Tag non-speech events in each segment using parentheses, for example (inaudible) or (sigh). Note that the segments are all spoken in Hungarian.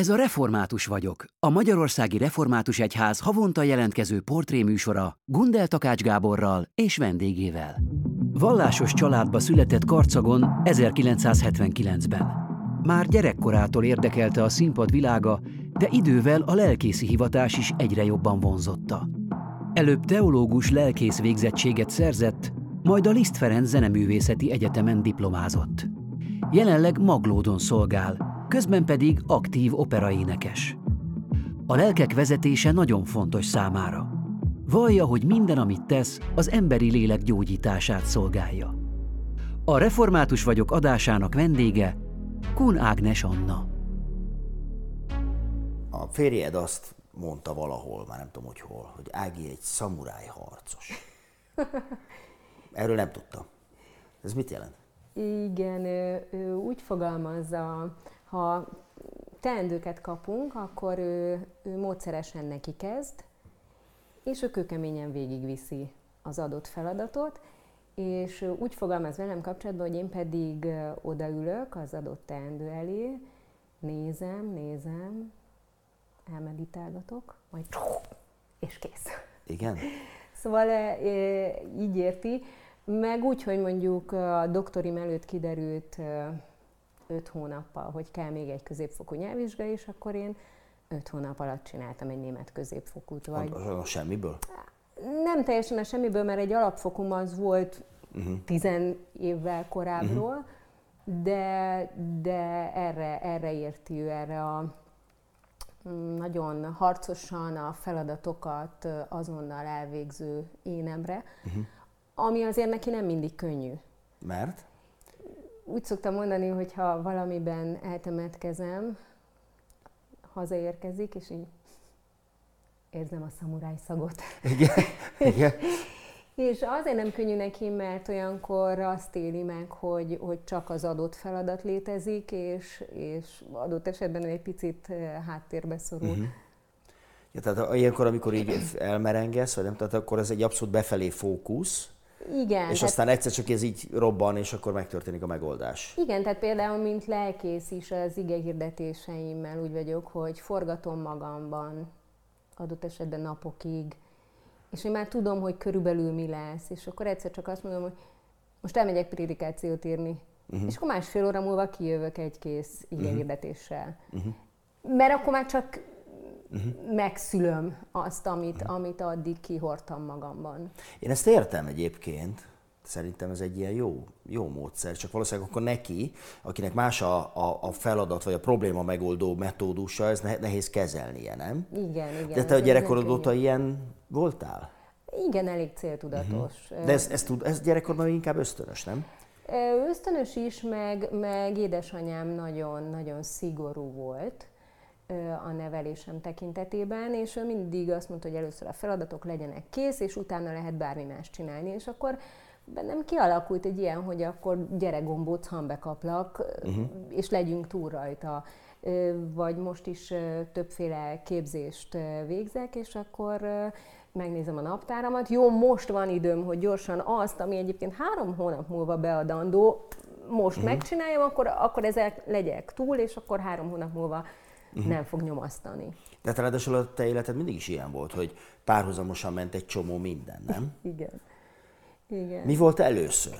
Ez a Református vagyok, a Magyarországi Református Egyház havonta jelentkező portréműsora Gundel Takács Gáborral és vendégével. Vallásos családba született Karcagon 1979-ben. Már gyerekkorától érdekelte a színpad világa, de idővel a lelkészi hivatás is egyre jobban vonzotta. Előbb teológus lelkész végzettséget szerzett, majd a Liszt Ferenc Zeneművészeti Egyetemen diplomázott. Jelenleg Maglódon szolgál, közben pedig aktív operaénekes. A lelkek vezetése nagyon fontos számára. Vallja, hogy minden, amit tesz, az emberi lélek gyógyítását szolgálja. A Református vagyok adásának vendége Kun Ágnes Anna. A férjed azt mondta valahol, már nem tudom, hogy hol, hogy Ági egy szamuráj harcos. (laughs) Erről nem tudtam. Ez mit jelent? Igen, ő, ő úgy fogalmazza ha teendőket kapunk, akkor ő, ő módszeresen neki kezd, és ő kőkeményen végigviszi az adott feladatot, és úgy fogalmaz velem kapcsolatban, hogy én pedig odaülök az adott teendő elé, nézem, nézem, elmeditálgatok, majd és kész. Igen? Szóval így érti, meg úgy, hogy mondjuk a doktorim előtt kiderült öt hónappal, hogy kell még egy középfokú nyelvvizsga, és akkor én öt hónap alatt csináltam egy német középfokút. Vagy... A, a semmiből? Nem teljesen a semmiből, mert egy alapfokum az volt uh-huh. tizen évvel korábbról, uh-huh. de, de erre, erre érti ő, erre a nagyon harcosan a feladatokat azonnal elvégző énemre, uh-huh. ami azért neki nem mindig könnyű. Mert? Úgy szoktam mondani, hogy ha valamiben eltemetkezem, hazaérkezik, és így érzem a szamuráj szagot. Igen, igen. (laughs) és azért nem könnyű neki, mert olyankor azt éli meg, hogy, hogy csak az adott feladat létezik, és, és adott esetben egy picit eh, háttérbe szorul. Uh-huh. Ja, tehát ilyenkor, amikor így elmerengesz, vagy nem, tehát akkor ez egy abszolút befelé fókusz, igen. És aztán egyszer csak ez így robban, és akkor megtörténik a megoldás. Igen, tehát például, mint lelkész is az ige hirdetéseimmel úgy vagyok, hogy forgatom magamban adott esetben napokig, és én már tudom, hogy körülbelül mi lesz, és akkor egyszer csak azt mondom, hogy most elmegyek prédikációt írni, uh-huh. és akkor másfél óra múlva kijövök egy kész ige hirdetéssel. Uh-huh. Mert akkor már csak uh-huh. megszülöm azt, amit, uh-huh. amit addig kihortam magamban. Én ezt értem egyébként, szerintem ez egy ilyen jó, jó módszer, csak valószínűleg akkor neki, akinek más a, a, a feladat, vagy a probléma megoldó metódusa, ez nehéz kezelnie, nem? Igen, igen. De te a gyerekkorod óta ilyen voltál? Igen, elég céltudatos. Uh-huh. De ez, ez, tud, ez gyerekkorban inkább ösztönös, nem? Ösztönös is, meg, meg édesanyám nagyon-nagyon szigorú volt a nevelésem tekintetében, és ő mindig azt mondta, hogy először a feladatok legyenek kész, és utána lehet bármi más csinálni. És akkor bennem kialakult egy ilyen, hogy akkor gyere gombóc, bekaplak, uh-huh. és legyünk túl rajta. Vagy most is többféle képzést végzek, és akkor megnézem a naptáramat. Jó, most van időm, hogy gyorsan azt, ami egyébként három hónap múlva beadandó, most uh-huh. megcsináljam, akkor, akkor ezek legyek túl, és akkor három hónap múlva uh-huh. nem fog nyomasztani. De hát ráadásul a te életed mindig is ilyen volt, hogy párhuzamosan ment egy csomó minden, nem? (laughs) Igen. Igen. Mi volt először?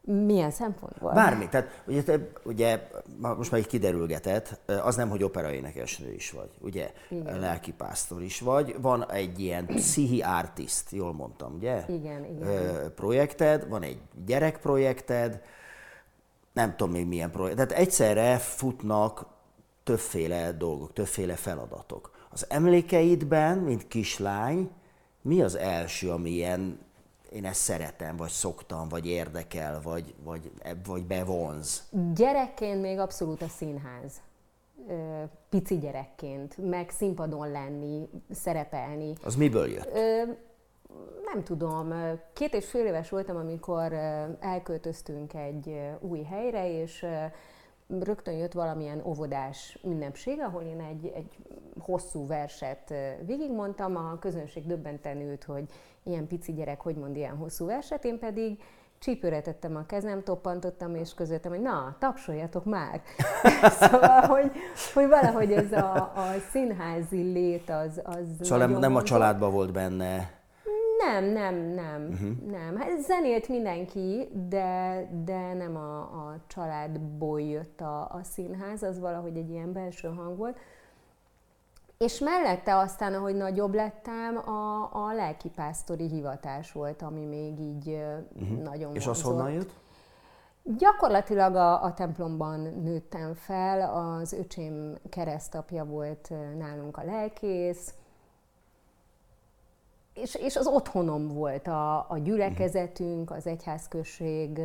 Milyen szempontból? Bármi. Tehát ugye, te, ugye most már így kiderülgetett, az nem, hogy operaénekesnő is vagy, ugye? Igen. Lelkipásztor is vagy. Van egy ilyen pszichi artist, jól mondtam, ugye? Igen, igen. Projekted, van egy gyerekprojekted, nem tudom még milyen projekt. Tehát egyszerre futnak többféle dolgok, többféle feladatok. Az emlékeidben, mint kislány, mi az első, ami ilyen én ezt szeretem, vagy szoktam, vagy érdekel, vagy, vagy, vagy bevonz? Gyerekként még abszolút a színház. Pici gyerekként, meg színpadon lenni, szerepelni. Az miből jött? Nem tudom. Két és fél éves voltam, amikor elköltöztünk egy új helyre, és rögtön jött valamilyen óvodás ünnepség, ahol én egy, egy hosszú verset végigmondtam, a közönség döbbenten ült, hogy ilyen pici gyerek hogy mond ilyen hosszú verset, én pedig csípőre tettem a kezem, toppantottam, és közöltem, hogy na, tapsoljatok már. (laughs) szóval, hogy, hogy valahogy ez a, a színházi lét az... az szóval nem, nem a családban volt benne nem, nem, nem, uh-huh. nem. Hát zenélt mindenki, de, de nem a, a családból jött a, a színház, az valahogy egy ilyen belső hang volt. És mellette aztán, ahogy nagyobb lettem, a, a lelkipásztori hivatás volt, ami még így uh-huh. nagyon És az honnan jött? Gyakorlatilag a, a templomban nőttem fel, az öcsém keresztapja volt nálunk a lelkész, és, és az otthonom volt a, a gyülekezetünk, az egyházközség,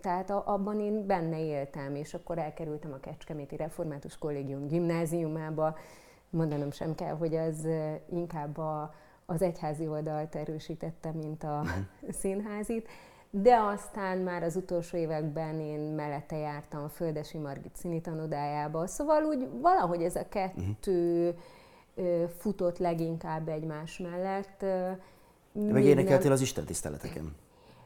tehát a, abban én benne éltem, és akkor elkerültem a Kecskeméti Református Kollégium gimnáziumába. Mondanom sem kell, hogy az inkább a, az egyházi oldalt erősítette, mint a uh-huh. (laughs) színházit. De aztán már az utolsó években én mellette jártam a Földesi Margit színitanodájába, szóval úgy valahogy ez a kettő uh-huh futott leginkább egymás mellett. Meg énekeltél az Isten tiszteleteken?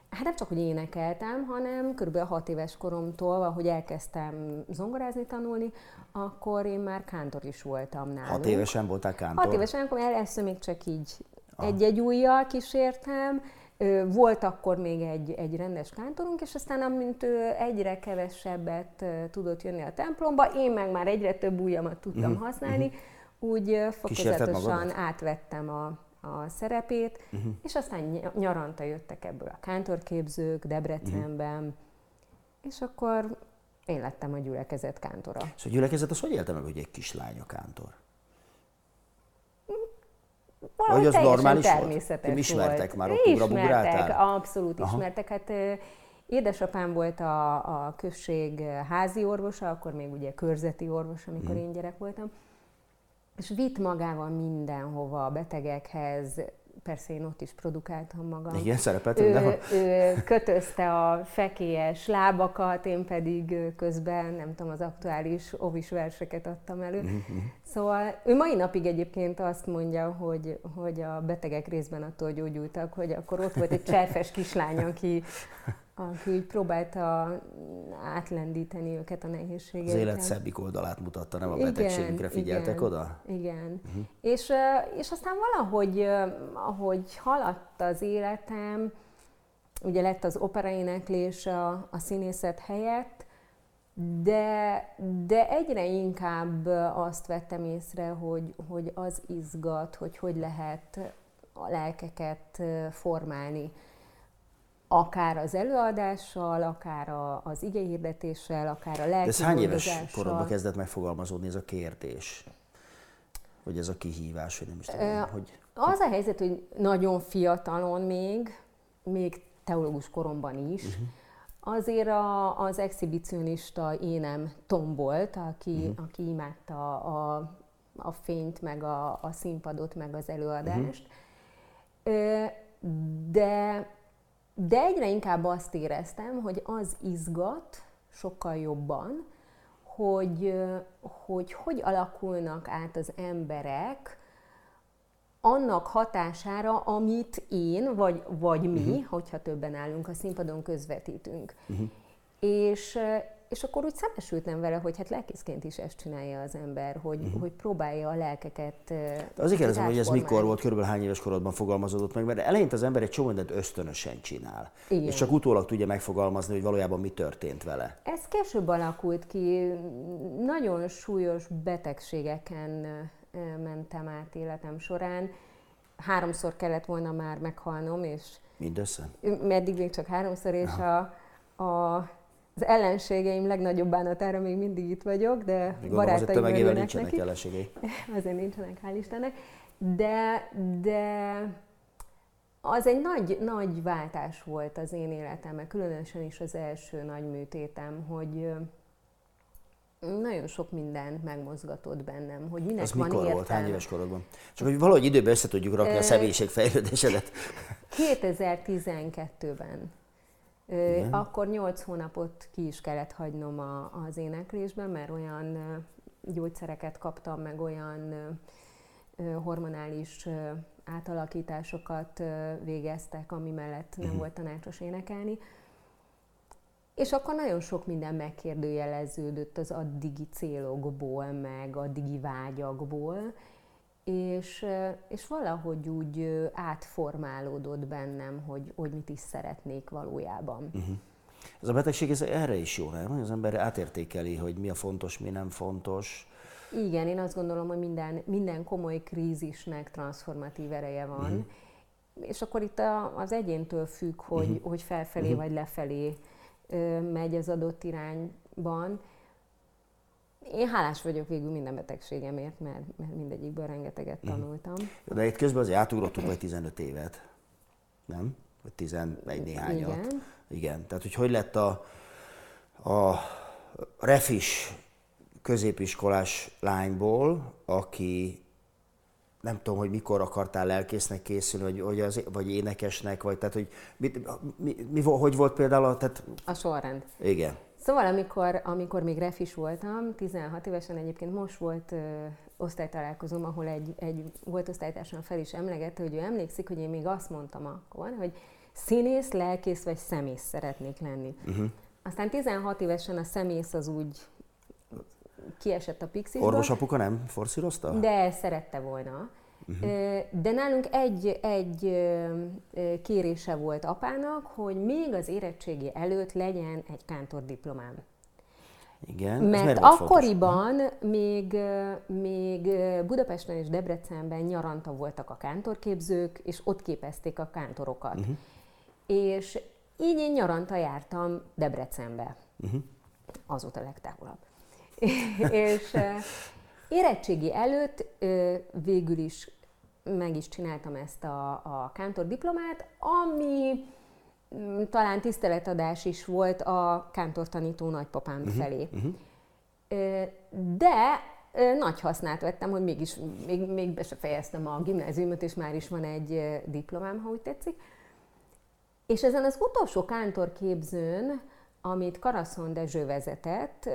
Hát nem csak, hogy énekeltem, hanem kb. 6 éves koromtól, ahogy elkezdtem zongorázni, tanulni, akkor én már kántor is voltam nálunk. 6 évesen voltál kántor? 6 évesen, akkor először még csak így ah. egy-egy ujjal kísértem, volt akkor még egy, egy rendes kántorunk, és aztán amint ő egyre kevesebbet tudott jönni a templomba, én meg már egyre több ujjamat tudtam uh-huh. használni, uh-huh úgy fokozatosan átvettem a, a szerepét, uh-huh. és aztán nyaranta jöttek ebből a kántorképzők Debrecenben, uh-huh. és akkor én lettem a gyülekezet kántora. És a gyülekezet az hogy élte meg, hogy egy kislány a kántor? Valahogy Vagy az normális volt? Ti ismertek volt. már ott Ismertek, abszolút Aha. ismertek. Hát édesapám volt a, a község házi orvosa, akkor még ugye körzeti orvos, amikor hmm. én gyerek voltam és vitt magával mindenhova, a betegekhez, persze én ott is produkáltam magam. Igen, szerepeltem ő, ő kötözte a fekélyes lábakat, én pedig közben, nem tudom, az aktuális ovis verseket adtam elő. Mm-hmm. Szóval ő mai napig egyébként azt mondja, hogy, hogy a betegek részben attól gyógyultak, hogy akkor ott volt egy cserfes kislány, aki aki úgy próbálta átlendíteni őket a nehézségekkel. Az élet szebbik oldalát mutatta, nem a betegségünkre figyeltek igen, oda? Igen. Uh-huh. És, és aztán valahogy, ahogy haladt az életem, ugye lett az operaéneklés a, a színészet helyett, de, de egyre inkább azt vettem észre, hogy, hogy az izgat, hogy hogy lehet a lelkeket formálni akár az előadással, akár a, az igehirdetéssel, akár a lelki De ez hány éves korodban kezdett megfogalmazódni ez a kérdés? Vagy ez a kihívás, hogy nem is tudom, uh, hogy... Az a helyzet, hogy nagyon fiatalon még, még teológus koromban is, uh-huh. Azért a, az exhibicionista énem tombolt, aki, uh-huh. aki imádta a, a fényt, meg a, a színpadot, meg az előadást. Uh-huh. De de egyre inkább azt éreztem, hogy az izgat sokkal jobban, hogy hogy, hogy alakulnak át az emberek annak hatására, amit én, vagy, vagy mi, uh-huh. hogyha többen állunk a színpadon, közvetítünk. Uh-huh. És, és akkor úgy szembesültem vele, hogy hát lelkészként is ezt csinálja az ember, hogy, uh-huh. hogy próbálja a lelkeket De azért kérdezem, hogy ez mikor volt, körülbelül hány éves korodban fogalmazódott meg, mert eleinte az ember egy csomó mindent ösztönösen csinál. Igen. És csak utólag tudja megfogalmazni, hogy valójában mi történt vele. Ez később alakult ki, nagyon súlyos betegségeken mentem át életem során. Háromszor kellett volna már meghalnom, és... Mindössze? Meddig még csak háromszor, és a, a az ellenségeim legnagyobb bánatára még mindig itt vagyok, de Még barátaim örülnek nincsenek neki. ellenségei. (laughs) Azért nincsenek, hál' Istennek. De, de az egy nagy, nagy váltás volt az én életemben, különösen is az első nagy műtétem, hogy nagyon sok mindent megmozgatott bennem, hogy minek Az van mikor értelme. volt? Hány éves korodban? Csak hogy valahogy időben össze tudjuk rakni a személyiségfejlődésedet. 2012-ben igen. Akkor nyolc hónapot ki is kellett hagynom a, az éneklésben, mert olyan gyógyszereket kaptam, meg olyan hormonális átalakításokat végeztek, ami mellett nem mhm. volt tanácsos énekelni. És akkor nagyon sok minden megkérdőjeleződött az addigi célokból, meg addigi vágyakból, és, és valahogy úgy átformálódott bennem, hogy, hogy mit is szeretnék valójában. Uh-huh. Ez a betegség ez erre is jó, nem? Az ember átértékeli, hogy mi a fontos, mi nem fontos. Igen, én azt gondolom, hogy minden, minden komoly krízisnek transformatív ereje van. Uh-huh. És akkor itt a, az egyéntől függ, hogy, uh-huh. hogy felfelé uh-huh. vagy lefelé megy az adott irányban. Én hálás vagyok végül minden betegségemért, mert, mert mindegyikből rengeteget tanultam. Uh-huh. De itt közben azért átugrottunk vagy 15 évet, nem? Vagy 11 néhányat. Igen. Igen. Tehát, hogy hogy lett a, a refis középiskolás lányból, aki nem tudom, hogy mikor akartál lelkésznek készülni, vagy, vagy, az, vagy énekesnek, vagy tehát, hogy mit, mi, mi, hogy volt például a... Tehát... A sorrend. Igen. Szóval amikor, amikor még refis voltam, 16 évesen egyébként most volt ö, osztálytalálkozom, ahol egy, egy volt osztálytársam fel is emlegette, hogy ő emlékszik, hogy én még azt mondtam akkor, hogy színész, lelkész vagy szemész szeretnék lenni. Uh-huh. Aztán 16 évesen a szemész az úgy kiesett a pixisből. Orvosapuka nem forszírozta? De szerette volna. Uh-huh. De nálunk egy, egy kérése volt apának, hogy még az érettségi előtt legyen egy kántor diplomám. Igen, Mert akkoriban még, még Budapesten és Debrecenben nyaranta voltak a kántorképzők, és ott képezték a kántorokat. Uh-huh. És így én nyaranta jártam Debrecenbe. Uh-huh. Azóta legtávolabb. (laughs) és érettségi előtt végül is meg is csináltam ezt a, a kántor diplomát, ami mm, talán tiszteletadás is volt a kántortanító nagypapám uh-huh, felé. Uh-huh. De nagy hasznát vettem, hogy mégis, még, még be se fejeztem a gimnáziumot, és már is van egy diplomám, ha úgy tetszik. És ezen az utolsó kántorképzőn, amit Karaszon Dezső vezetett,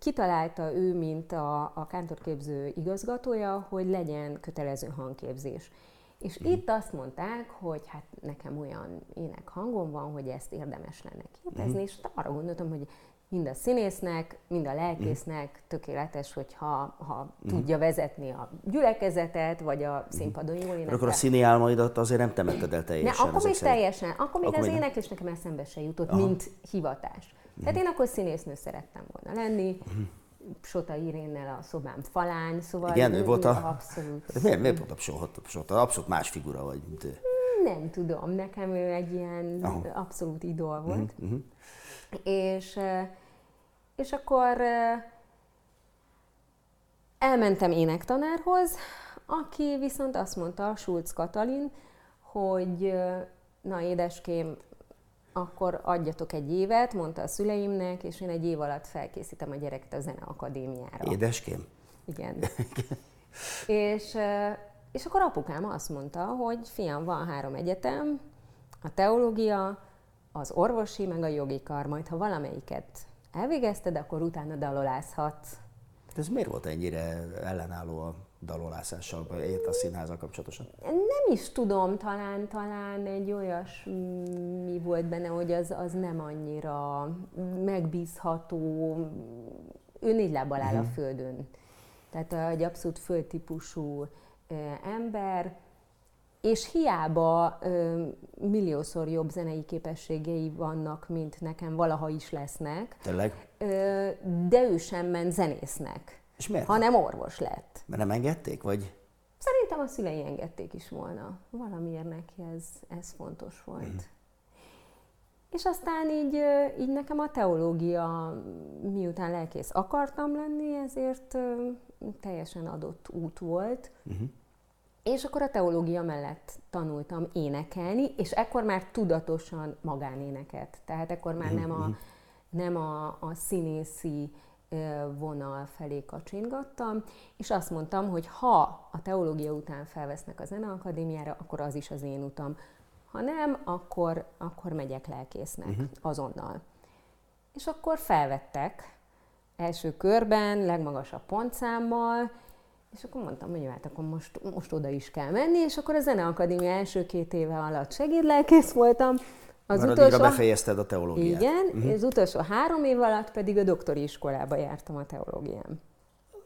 kitalálta ő, mint a, a kántorképző igazgatója, hogy legyen kötelező hangképzés. És mm. itt azt mondták, hogy hát nekem olyan ének hangom van, hogy ezt érdemes lenne képezni, mm. és arra gondoltam, hogy mind a színésznek, mind a lelkésznek tökéletes, hogyha ha mm. tudja vezetni a gyülekezetet, vagy a színpadon jól énekel. Akkor a színi álmaidat azért nem temetted el teljesen. Ne, akkor még teljesen. Akkor még akkor az éneklés nekem eszembe se jutott, Aha. mint hivatás. Tehát én akkor színésznő szerettem volna lenni, Sota Irénnel a szobám falán, szóval Igen, ő volt a... abszolút. De miért, miért pont a Sota? Sota? Abszolút más figura vagy, mint ő. Nem tudom, nekem ő egy ilyen Aha. abszolút idol volt. Uh-huh, uh-huh. És, és akkor elmentem énektanárhoz, aki viszont azt mondta, Schulz Katalin, hogy na édeském, akkor adjatok egy évet, mondta a szüleimnek, és én egy év alatt felkészítem a gyereket a zeneakadémiára. Édeském? Igen. (laughs) és, és akkor apukám azt mondta, hogy fiam, van három egyetem, a teológia, az orvosi, meg a jogi kar, majd ha valamelyiket elvégezted, akkor utána dalolázhatsz. Ez miért volt ennyire ellenálló a dalolászással, ért a színházal kapcsolatosan? Nem is tudom, talán, talán egy olyas mi volt benne, hogy az, az nem annyira megbízható, ő négy lábbal áll a mhm. földön. Tehát egy abszolút földtípusú ember, és hiába ö, milliószor jobb zenei képességei vannak, mint nekem valaha is lesznek. Tényleg? Ö, de ő sem ment zenésznek. És miért? Hanem orvos lett. Mert nem engedték, vagy? Szerintem a szülei engedték is volna. Valamiért neki ez, ez fontos volt. Mm. És aztán így, így nekem a teológia, miután lelkész akartam lenni, ezért teljesen adott út volt. Uh-huh. És akkor a teológia mellett tanultam énekelni, és ekkor már tudatosan magánéneket. Tehát ekkor már nem a, uh-huh. nem a, a színészi vonal felé kacsingattam, és azt mondtam, hogy ha a teológia után felvesznek a zeneakadémiára, akkor az is az én utam. Ha nem, akkor, akkor megyek lelkésznek uh-huh. azonnal. És akkor felvettek első körben, legmagasabb pontszámmal, és akkor mondtam, hogy hát akkor most, most oda is kell menni, és akkor a Zeneakadémia első két éve alatt segédlelkész voltam, Az Már utolsó... befejezted a teológiát. Igen, uh-huh. az utolsó három év alatt pedig a doktori iskolába jártam a teológián.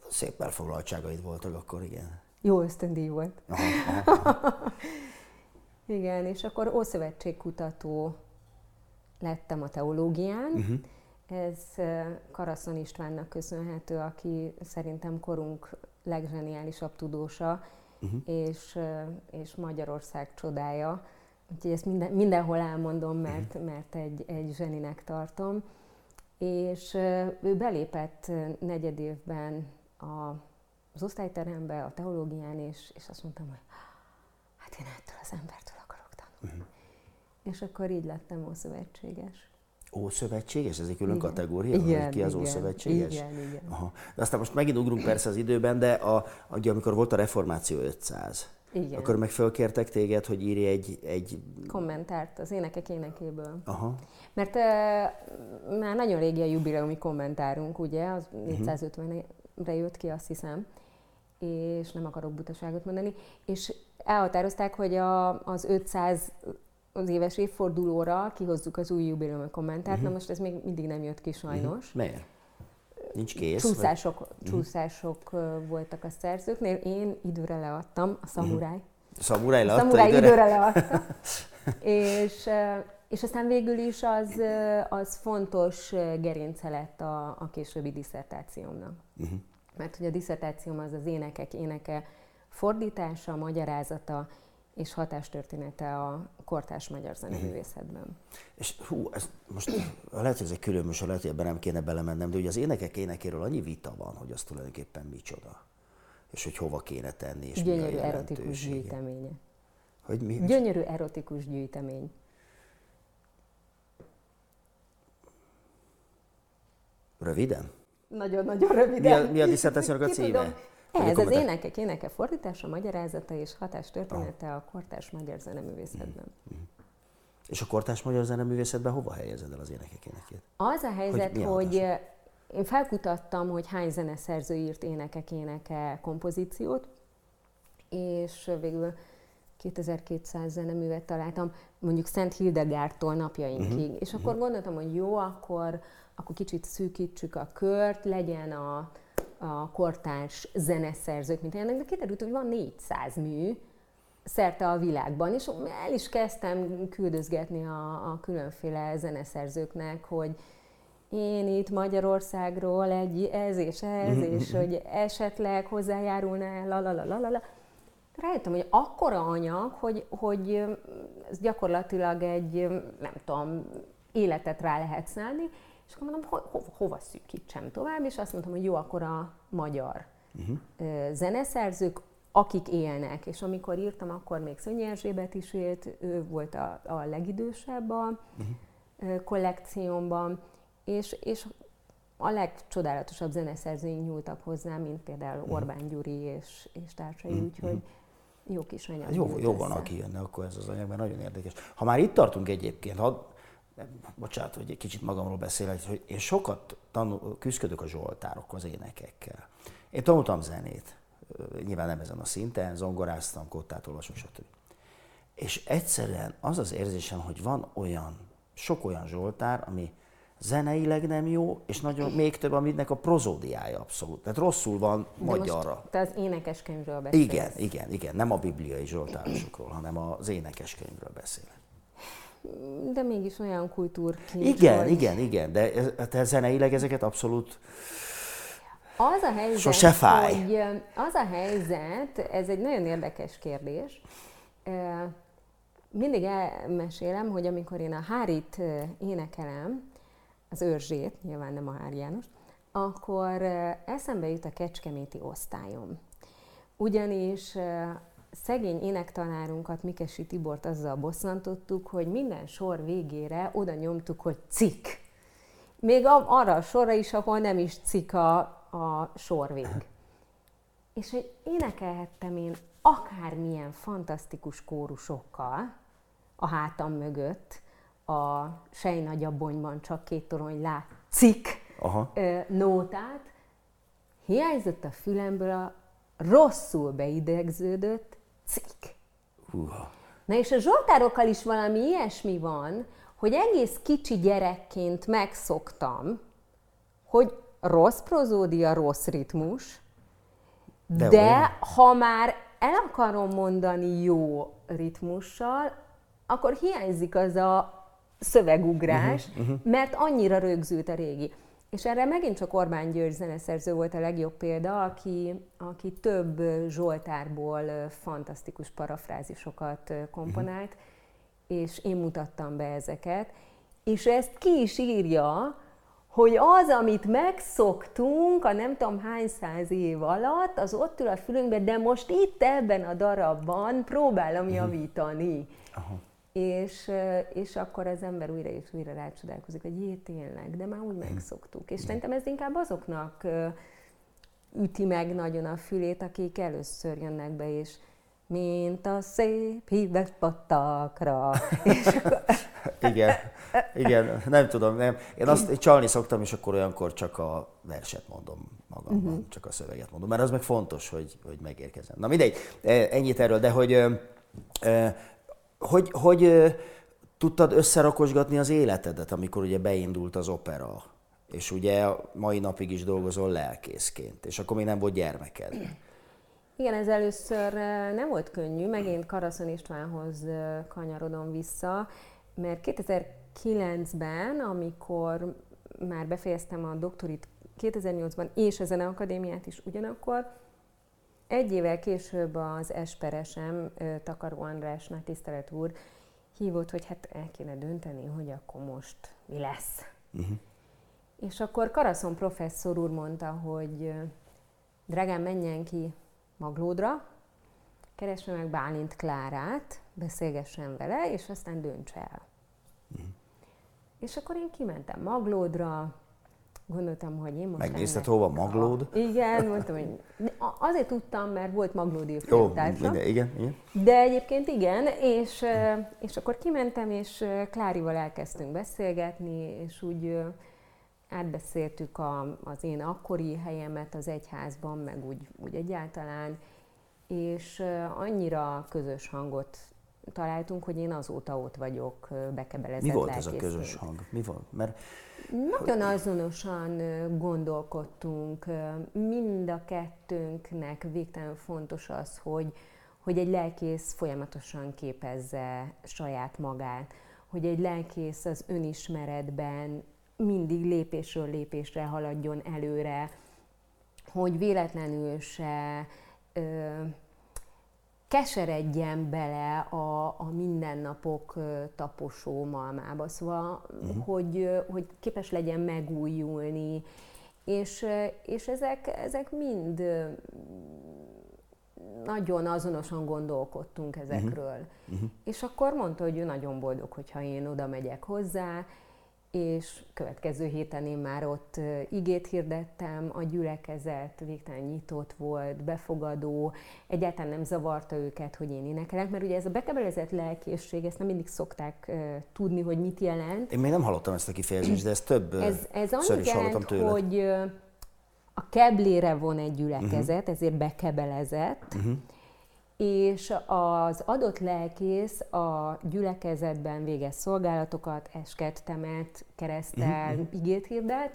Szép elfoglaltságaid voltak akkor, igen. Jó ösztöndíj volt. Aha, aha, aha. (laughs) igen, és akkor ószövetségkutató lettem a teológián. Uh-huh. Ez Karaszon Istvánnak köszönhető, aki szerintem korunk legzseniálisabb tudósa, uh-huh. és, és Magyarország csodája. Úgyhogy ezt minden, mindenhol elmondom, mert, uh-huh. mert egy, egy zseninek tartom. És ő belépett negyed évben a, az osztályterembe, a teológián, és, és azt mondtam, hogy hát én ettől az embertől akarok tanulni. Uh-huh. És akkor így lettem ószövetséges. Ószövetséges? Ez egy külön igen. kategória? Igen, hogy ki az igen, ószövetséges? Igen, igen. Aha. De aztán most megint ugrunk persze az időben, de a, ugye, amikor volt a reformáció 500, igen. akkor meg fölkértek téged, hogy írj egy, egy... Kommentárt az énekek énekéből. Aha. Mert uh, már nagyon régi a jubileumi kommentárunk, ugye, az 450-re mhm. jött ki, azt hiszem, és nem akarok butaságot mondani, és elhatározták, hogy a, az 500 az éves évfordulóra kihozzuk az új jubileumi kommentárt, uh-huh. na mhm. most ez még mindig nem jött ki sajnos. Uh-huh. Miért? Nincs kész? Csúszások, vagy? Csúszások uh-huh. voltak a szerzőknél. Én időre leadtam, a szamuráj. Uh-huh. Szamuráj leadta szamuráj időre? időre leadta. (laughs) és, és aztán végül is az, az fontos gerince lett a, a későbbi diszertációmnak. Uh-huh. Mert hogy a diszertációm az az énekek éneke fordítása, magyarázata, és hatástörténete a kortárs magyar zeneművészetben. Uh-huh. És hú, ez most lehet, hogy ez egy külön műsor, lehet, hogy ebben nem kéne belemennem, de ugye az énekek énekéről annyi vita van, hogy az tulajdonképpen micsoda, és hogy hova kéne tenni, és Gyönyörű mi a erotikus gyűjteménye. Hogy mi? Gyönyörű erotikus gyűjtemény. Röviden? Nagyon-nagyon röviden. Mi a, mi a diszertációnak a címe? Tudom. Ez az énekek éneke fordítása, magyarázata és hatástörténete ah. a kortárs magyar zeneművészetben. Mm. És a kortárs magyar zeneművészetben hova helyezed el az énekek énekét? Az a helyzet, hogy, hogy én felkutattam, hogy hány zeneszerző írt énekek éneke kompozíciót, és végül 2200 zeneművet találtam, mondjuk Szent Hildegártól napjainkig. Uh-huh. És akkor gondoltam, hogy jó, akkor, akkor kicsit szűkítsük a kört, legyen a a kortárs zeneszerzők, mint ilyenek, de kiderült, hogy van 400 mű szerte a világban, és el is kezdtem küldözgetni a, a különféle zeneszerzőknek, hogy én itt Magyarországról egy ez és ez, mhm, és mhm. hogy esetleg hozzájárulna la la la la la. Rájöttem, hogy akkora anyag, hogy, hogy ez gyakorlatilag egy, nem tudom, életet rá lehet szállni, és akkor mondom, ho, ho, hova szűkítsem tovább, és azt mondtam, hogy jó, akkor a magyar uh-huh. zeneszerzők, akik élnek, és amikor írtam, akkor még Szönyi Erzsébet is élt, ő volt a, a legidősebb a uh-huh. kollekciómban, és, és a legcsodálatosabb zeneszerzőink nyúltak hozzá, mint például uh-huh. Orbán Gyuri és, és társai, uh-huh. úgyhogy jó kis anyag. Jó, jó van, aki jönne, akkor ez az anyag, mert nagyon érdekes. Ha már itt tartunk egyébként, ha bocsánat, hogy egy kicsit magamról beszélek, hogy én sokat tanul, küzdök a zsoltárokkal, az énekekkel. Én tanultam zenét, nyilván nem ezen a szinten, zongoráztam, kottát olvasok, stb. És egyszerűen az az érzésem, hogy van olyan, sok olyan zsoltár, ami zeneileg nem jó, és nagyon még több, aminek a prozódiája abszolút. Tehát rosszul van De magyarra. Most te az énekeskönyvről beszélsz. Igen, igen, igen. Nem a bibliai zsoltárosokról, hanem az énekeskönyvről beszélek de mégis olyan kultúr Igen, hogy... igen, igen, de te zeneileg ezeket abszolút az a helyzet, Sose fáj. hogy az a helyzet, ez egy nagyon érdekes kérdés. Mindig elmesélem, hogy amikor én a Hárit énekelem, az őrzsét, nyilván nem a Hári János, akkor eszembe jut a kecskeméti osztályom. Ugyanis szegény énektanárunkat, Mikesi Tibort azzal bosszantottuk, hogy minden sor végére oda nyomtuk, hogy cikk. Még arra a sorra is, ahol nem is cikk a, a sorvég. És hogy énekelhettem én akármilyen fantasztikus kórusokkal a hátam mögött, a Sej nagyabonyban csak két torony lá cikk Aha. nótát, hiányzott a fülemből a rosszul beidegződött cikk. Húha. Na és a zsoltárokkal is valami ilyesmi van, hogy egész kicsi gyerekként megszoktam, hogy rossz prozódia, rossz ritmus, de, de ha már el akarom mondani jó ritmussal, akkor hiányzik az a szövegugrás, uh-huh, uh-huh. mert annyira rögzült a régi. És erre megint csak Orbán György zeneszerző volt a legjobb példa, aki, aki több Zsoltárból fantasztikus parafrázisokat komponált, uh-huh. és én mutattam be ezeket, és ezt ki is írja, hogy az, amit megszoktunk a nem tudom hány száz év alatt, az ott ül a fülünkben, de most itt ebben a darabban próbálom javítani. Aha. És, és akkor az ember újra és újra rácsodálkozik, hogy jé, tényleg, de már úgy megszoktuk. És szerintem ez inkább azoknak üti meg nagyon a fülét, akik először jönnek be, és mint a szép híves patakra. és (laughs) akkor... igen, igen, nem tudom, nem. Én azt én csalni szoktam, és akkor olyankor csak a verset mondom magamban, uh-huh. csak a szöveget mondom, mert az meg fontos, hogy, hogy megérkezem. Na mindegy, ennyit erről, de hogy hogy, hogy tudtad összerakosgatni az életedet, amikor ugye beindult az opera, és ugye mai napig is dolgozol lelkészként, és akkor még nem volt gyermeked. Igen, ez először nem volt könnyű, megint Karaszon Istvánhoz kanyarodom vissza, mert 2009-ben, amikor már befejeztem a doktorit 2008-ban, és a Zeneakadémiát is ugyanakkor, egy évvel később az Esperesem, Takaró András, nagy tisztelet úr, hívott, hogy hát el kéne dönteni, hogy akkor most mi lesz. Uh-huh. És akkor Karaszon professzor úr mondta, hogy drágám, menjen ki Maglódra, keresve meg Bálint Klárát, beszélgessen vele, és aztán dönts el. Uh-huh. És akkor én kimentem Maglódra, gondoltam, hogy én most... Megnézted hova? Maglód? Igen, mondtam, hogy azért tudtam, mert volt Maglódi Jó, igen, igen, igen. De egyébként igen, és, és akkor kimentem, és Klárival elkezdtünk beszélgetni, és úgy átbeszéltük a, az én akkori helyemet az egyházban, meg úgy, úgy egyáltalán, és annyira közös hangot találtunk, hogy én azóta ott vagyok bekebelezett Mi volt ez a közös hang? Mi volt? Mert nagyon azonosan gondolkodtunk, mind a kettőnknek végtelen fontos az, hogy, hogy egy lelkész folyamatosan képezze saját magát, hogy egy lelkész az önismeretben mindig lépésről lépésre haladjon előre, hogy véletlenül se ö, keseredjen bele a, a mindennapok taposó malmába, szóval, uh-huh. hogy, hogy képes legyen megújulni, és, és ezek, ezek mind nagyon azonosan gondolkodtunk ezekről. Uh-huh. És akkor mondta, hogy ő nagyon boldog, hogyha én oda megyek hozzá, és következő héten én már ott igét hirdettem, a gyülekezet végtelen nyitott volt, befogadó, egyáltalán nem zavarta őket, hogy én énekelek, mert ugye ez a bekebelezett lelkészség, ezt nem mindig szokták uh, tudni, hogy mit jelent. Én még nem hallottam ezt a kifejezést, de ez több ez, ez annyit is jelent, tőle. hogy a keblére von egy gyülekezet, uh-huh. ezért bekebelezett, uh-huh és az adott lelkész a gyülekezetben végez szolgálatokat, esket temet, keresztel, uh-huh. igét hirdet,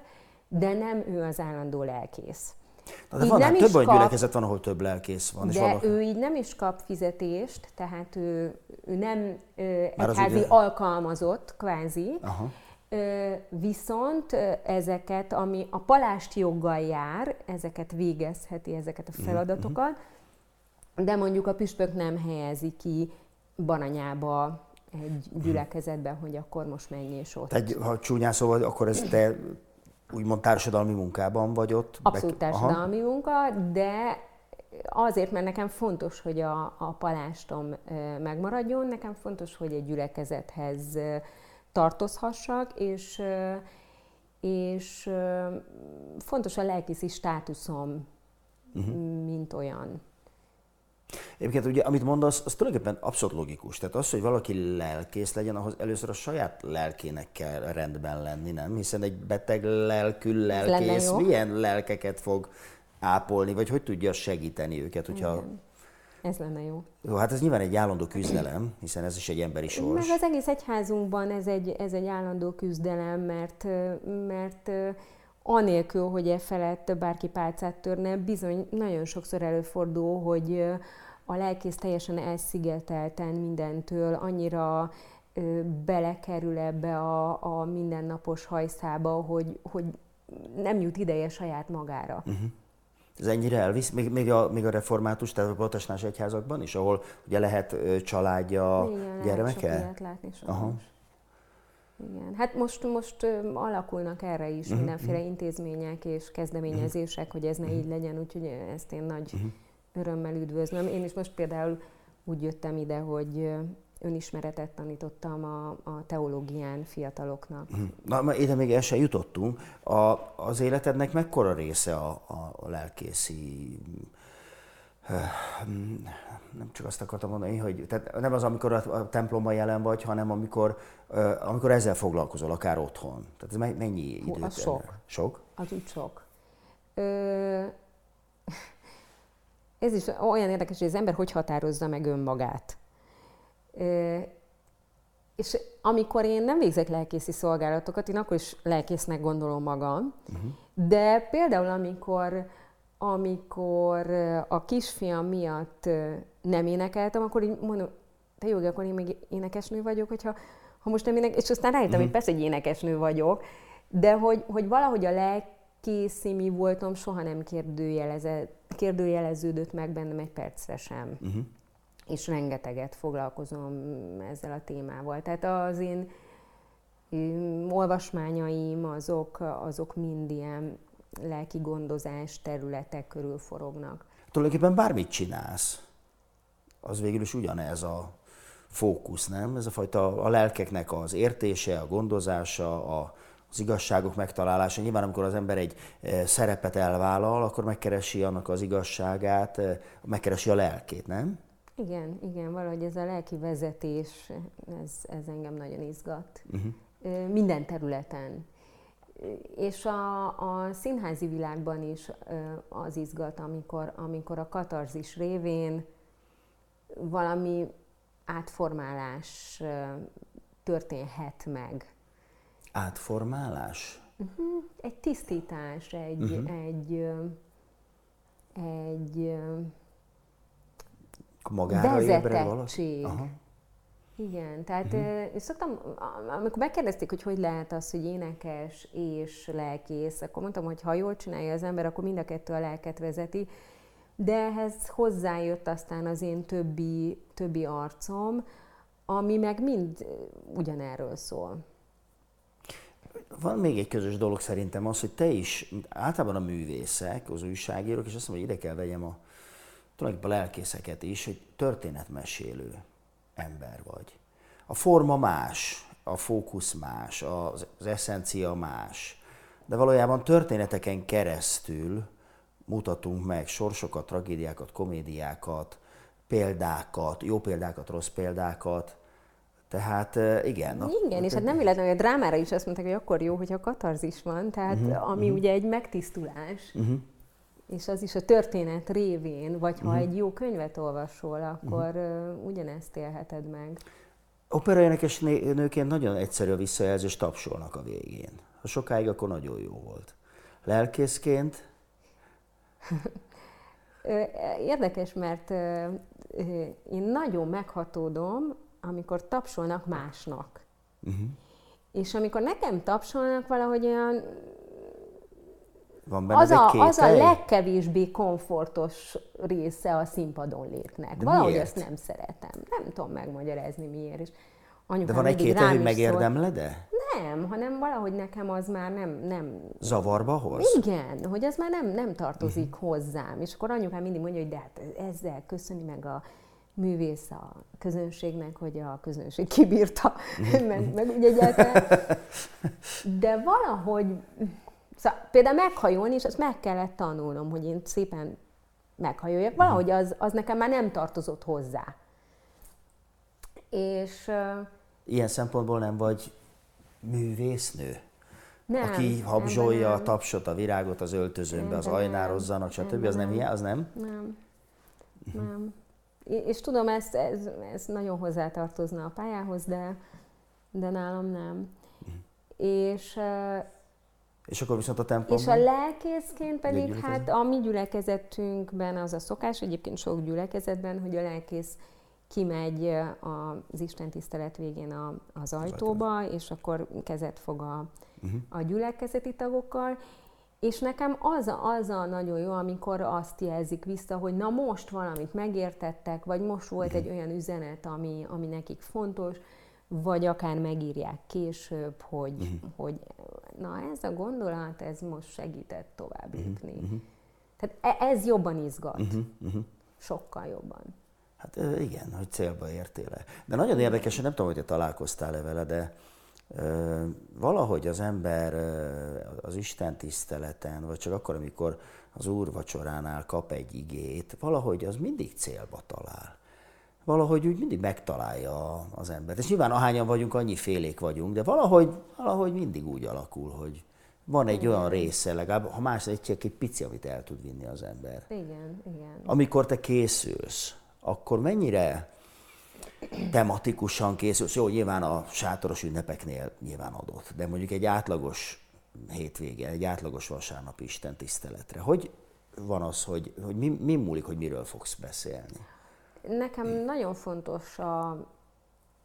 de nem ő az állandó lelkész. Na, de van, nem hát több olyan gyülekezet van, ahol több lelkész van. De és valaki... ő így nem is kap fizetést, tehát ő, ő nem egyházi ugye... alkalmazott, kvázi, Aha. Viszont ezeket, ami a palást joggal jár, ezeket végezheti, ezeket a mhm, feladatokat, uh-huh de mondjuk a püspök nem helyezi ki Baranyába egy gyülekezetben, hogy akkor most menj és ott. Tehát, ha csúnyán szóval, akkor ez te úgymond társadalmi munkában vagy ott? Abszolút társadalmi Aha. munka, de azért, mert nekem fontos, hogy a, a palástom megmaradjon, nekem fontos, hogy egy gyülekezethez tartozhassak, és, és fontos a lelkiszi státuszom, uh-huh. mint olyan. Egyébként ugye, amit mondasz, az tulajdonképpen abszolút logikus. Tehát az, hogy valaki lelkész legyen, ahhoz először a saját lelkének kell rendben lenni, nem? Hiszen egy beteg lelkű lelkész milyen lelkeket fog ápolni, vagy hogy tudja segíteni őket, hogyha... Igen. Ez lenne jó. Jó, hát ez nyilván egy állandó küzdelem, hiszen ez is egy emberi sors. Meg az egész egyházunkban ez egy, ez egy állandó küzdelem, mert, mert anélkül, hogy e felett bárki pálcát törne, bizony nagyon sokszor előfordul, hogy a lelkész teljesen elszigetelten mindentől, annyira belekerül ebbe a, a mindennapos hajszába, hogy, hogy nem jut ideje saját magára. Uh-huh. Ez ennyire elvisz, még, még, a, még a református, tehát a protestáns egyházakban is, ahol ugye lehet családja, Igen, gyermeke? Lehet látni Aha. Igen. Hát most, most alakulnak erre is uh-huh, mindenféle uh-huh. intézmények és kezdeményezések, uh-huh. hogy ez ne így legyen, úgyhogy ezt én nagy uh-huh. örömmel üdvözlöm. Én is most például úgy jöttem ide, hogy önismeretet tanítottam a, a teológián fiataloknak. Mhm. Na, ide még el sem jutottunk. A, az életednek mekkora része a, a, a lelkészi nem csak azt akartam mondani, hogy tehát nem az, amikor a templomban jelen vagy, hanem amikor, amikor ezzel foglalkozol, akár otthon. Tehát ez mennyi idő? Hú, az sok. Sok? Az úgy sok. Ö, ez is olyan érdekes, hogy az ember hogy határozza meg önmagát. És amikor én nem végzek lelkészi szolgálatokat, én akkor is lelkésznek gondolom magam, uh-huh. de például amikor, amikor a kisfiam miatt nem énekeltem, akkor így mondom, te jó, akkor én még énekesnő vagyok, hogyha ha most nem ének, és aztán rájöttem, uh-huh. hogy persze, hogy énekesnő vagyok, de hogy, hogy valahogy a lelkészi mi voltam soha nem kérdőjeleződött meg bennem egy percre sem. Uh-huh és rengeteget foglalkozom ezzel a témával. Tehát az én olvasmányaim, azok, azok mind ilyen lelki gondozás területek körül forognak. Tulajdonképpen bármit csinálsz, az végül is ugyanez a fókusz, nem? Ez a fajta a lelkeknek az értése, a gondozása, a, az igazságok megtalálása. Nyilván, amikor az ember egy e, szerepet elvállal, akkor megkeresi annak az igazságát, e, megkeresi a lelkét, nem? Igen, igen, valahogy ez a lelki vezetés, ez, ez engem nagyon izgat. Uh-huh. Minden területen. És a, a színházi világban is az izgat, amikor, amikor a katarzis révén valami átformálás történhet meg. Átformálás? Uh-huh. Egy tisztítás, egy, uh-huh. egy, egy magára ébred valaki? Aha. Igen, tehát uh-huh. szoktam, amikor megkérdezték, hogy hogy lehet az, hogy énekes és lelkész, akkor mondtam, hogy ha jól csinálja az ember, akkor mind a kettő a lelket vezeti, de ehhez hozzájött aztán az én többi, többi arcom, ami meg mind ugyanerről szól. Van még egy közös dolog szerintem az, hogy te is, általában a művészek, az újságírók, és azt mondom, hogy ide kell vegyem a tulajdonképpen a lelkészeket is, hogy történetmesélő ember vagy. A forma más, a fókusz más, az, az eszencia más, de valójában történeteken keresztül mutatunk meg sorsokat, tragédiákat, komédiákat, példákat, jó példákat, rossz példákat, tehát igen. Igen, és hát nem véletlenül, hogy a drámára is azt mondták, hogy akkor jó, hogyha katarzis van, tehát uh-huh, ami uh-huh. ugye egy megtisztulás. Uh-huh és az is a történet révén, vagy ha uh-huh. egy jó könyvet olvasol, akkor uh-huh. ugyanezt élheted meg. Operaénekes nőként nagyon egyszerű a visszajelzés, tapsolnak a végén. Ha sokáig, akkor nagyon jó volt. Lelkészként? (laughs) Érdekes, mert én nagyon meghatódom, amikor tapsolnak másnak. Uh-huh. És amikor nekem tapsolnak, valahogy olyan van benne az, a, az a legkevésbé komfortos része a színpadon létnek. De Valahogy miért? ezt nem szeretem. Nem tudom megmagyarázni miért. És De van egy két hogy megérdemled-e? Nem, hanem valahogy nekem az már nem... nem... Zavarba hoz? Igen, hogy az már nem, nem tartozik uh-huh. hozzám. És akkor anyukám mindig mondja, hogy de hát ezzel köszöni meg a művész a közönségnek, hogy a közönség kibírta, (laughs) meg, meg ugye egyáltalán. De valahogy Szóval például meghajolni, és azt meg kellett tanulnom, hogy én szépen meghajoljak. Valahogy az, az nekem már nem tartozott hozzá. És... Ilyen szempontból nem vagy művésznő? Nem, aki habzsolja a tapsot, a virágot az öltözőnbe, az ajnározzanak, stb. Az nem ilyen? Az nem? Nem. Nem. És tudom, ez, ez, ez nagyon hozzátartozna a pályához, de, de nálam nem. Uh-huh. És és akkor viszont a templomban? És a lelkészként pedig, hát a mi gyülekezetünkben az a szokás, egyébként sok gyülekezetben, hogy a lelkész kimegy az Isten tisztelet végén a, az ajtóba, és akkor kezet fog a, uh-huh. a gyülekezeti tagokkal, és nekem az az a nagyon jó, amikor azt jelzik vissza, hogy na most valamit megértettek, vagy most volt uh-huh. egy olyan üzenet, ami, ami nekik fontos, vagy akár megírják később, hogy, uh-huh. hogy na ez a gondolat, ez most segített tovább jutni. Uh-huh. Tehát e, ez jobban izgat. Uh-huh. Uh-huh. Sokkal jobban. Hát igen, hogy célba értél. De nagyon érdekes, nem tudom, hogy te találkoztál-e vele, de ö, valahogy az ember ö, az Isten tiszteleten, vagy csak akkor, amikor az Úr vacsoránál kap egy igét, valahogy az mindig célba talál valahogy úgy mindig megtalálja az ember. És nyilván ahányan vagyunk, annyi félék vagyunk, de valahogy, valahogy mindig úgy alakul, hogy van egy igen. olyan része, legalább, ha más egy, egy pici, amit el tud vinni az ember. Igen, igen. Amikor te készülsz, akkor mennyire tematikusan készülsz? Jó, nyilván a sátoros ünnepeknél nyilván adott, de mondjuk egy átlagos hétvége, egy átlagos vasárnapi Isten tiszteletre. Hogy van az, hogy, hogy mi, mi múlik, hogy miről fogsz beszélni? Nekem nagyon fontos a,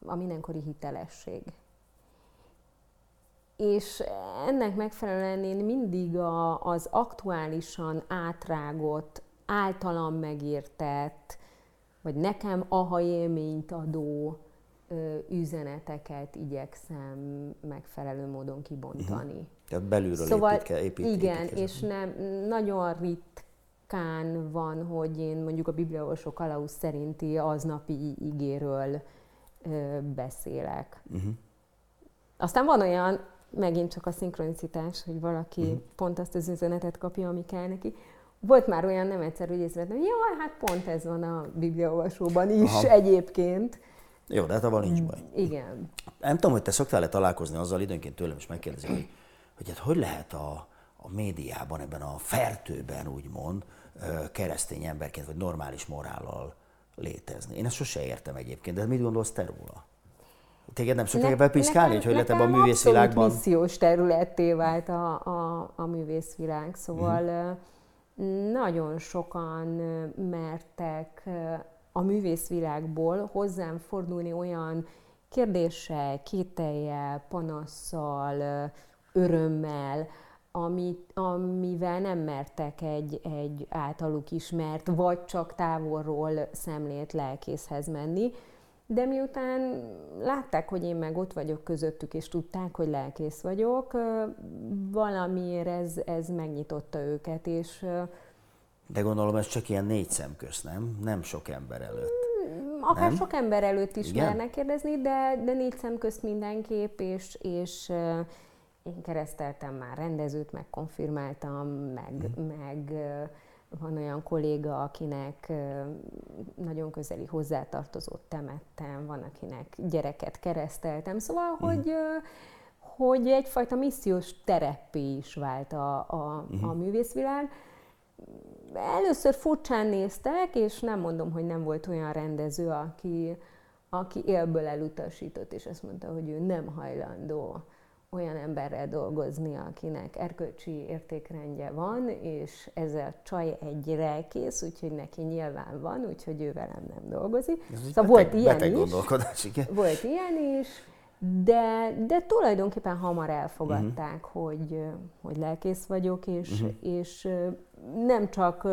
a mindenkori hitelesség. És ennek megfelelően én mindig a, az aktuálisan átrágott, általam megértett, vagy nekem aha élményt adó ö, üzeneteket igyekszem megfelelő módon kibontani. Uh-huh. Tehát belülről szóval, építke, épít, Igen, építkezem. és nem, nagyon rit, ritkán van, hogy én mondjuk a bibliaolvasó kalauz szerinti aznapi igéről ö, beszélek. Uh-huh. Aztán van olyan, megint csak a szinkronicitás, hogy valaki uh-huh. pont azt az üzenetet kapja, ami kell neki. Volt már olyan nem egyszer, hogy észrevettem, hogy jaj, hát pont ez van a bibliaolvasóban is Aha. egyébként. Jó, de hát abban nincs baj. Igen. Nem tudom, hogy te szoktál-e találkozni azzal, időnként tőlem is megkérdezik, hogy, hogy hát hogy lehet a, a médiában, ebben a fertőben úgymond keresztény emberként, vagy normális morállal létezni. Én ezt sose értem egyébként, de mit gondolsz te róla? Téged nem szokták ebben piszkálni, hogy hogy lehet ebben a művészvilágban? missziós területté vált a, a, a művészvilág, szóval uh-huh. nagyon sokan mertek a művészvilágból hozzám fordulni olyan kérdéssel, kételjel, panasszal, örömmel, amit, amivel nem mertek egy, egy általuk ismert, vagy csak távolról szemlélt lelkészhez menni. De miután látták, hogy én meg ott vagyok közöttük, és tudták, hogy lelkész vagyok, valamiért ez, ez megnyitotta őket, és... De gondolom ez csak ilyen négy szem közt, nem? Nem sok ember előtt. Akár nem? sok ember előtt is Igen? mernek kérdezni, de, de négy szem közt mindenképp, és, és én kereszteltem már rendezőt, meg konfirmáltam, meg, mm. meg van olyan kolléga, akinek nagyon közeli hozzátartozott temettem, van, akinek gyereket kereszteltem, szóval, mm. hogy, hogy egyfajta missziós tereppé is vált a, a, mm. a művészvilág. Először furcsán néztek, és nem mondom, hogy nem volt olyan rendező, aki, aki élből elutasított, és azt mondta, hogy ő nem hajlandó olyan emberrel dolgozni, akinek erkölcsi értékrendje van, és ez a csaj egy kész, úgyhogy neki nyilván van, úgyhogy ő velem nem dolgozik. Ez szóval beteg, volt ilyen beteg is. Igen. Volt ilyen is, de, de tulajdonképpen hamar elfogadták, uh-huh. hogy, hogy lelkész vagyok, és, uh-huh. és nem csak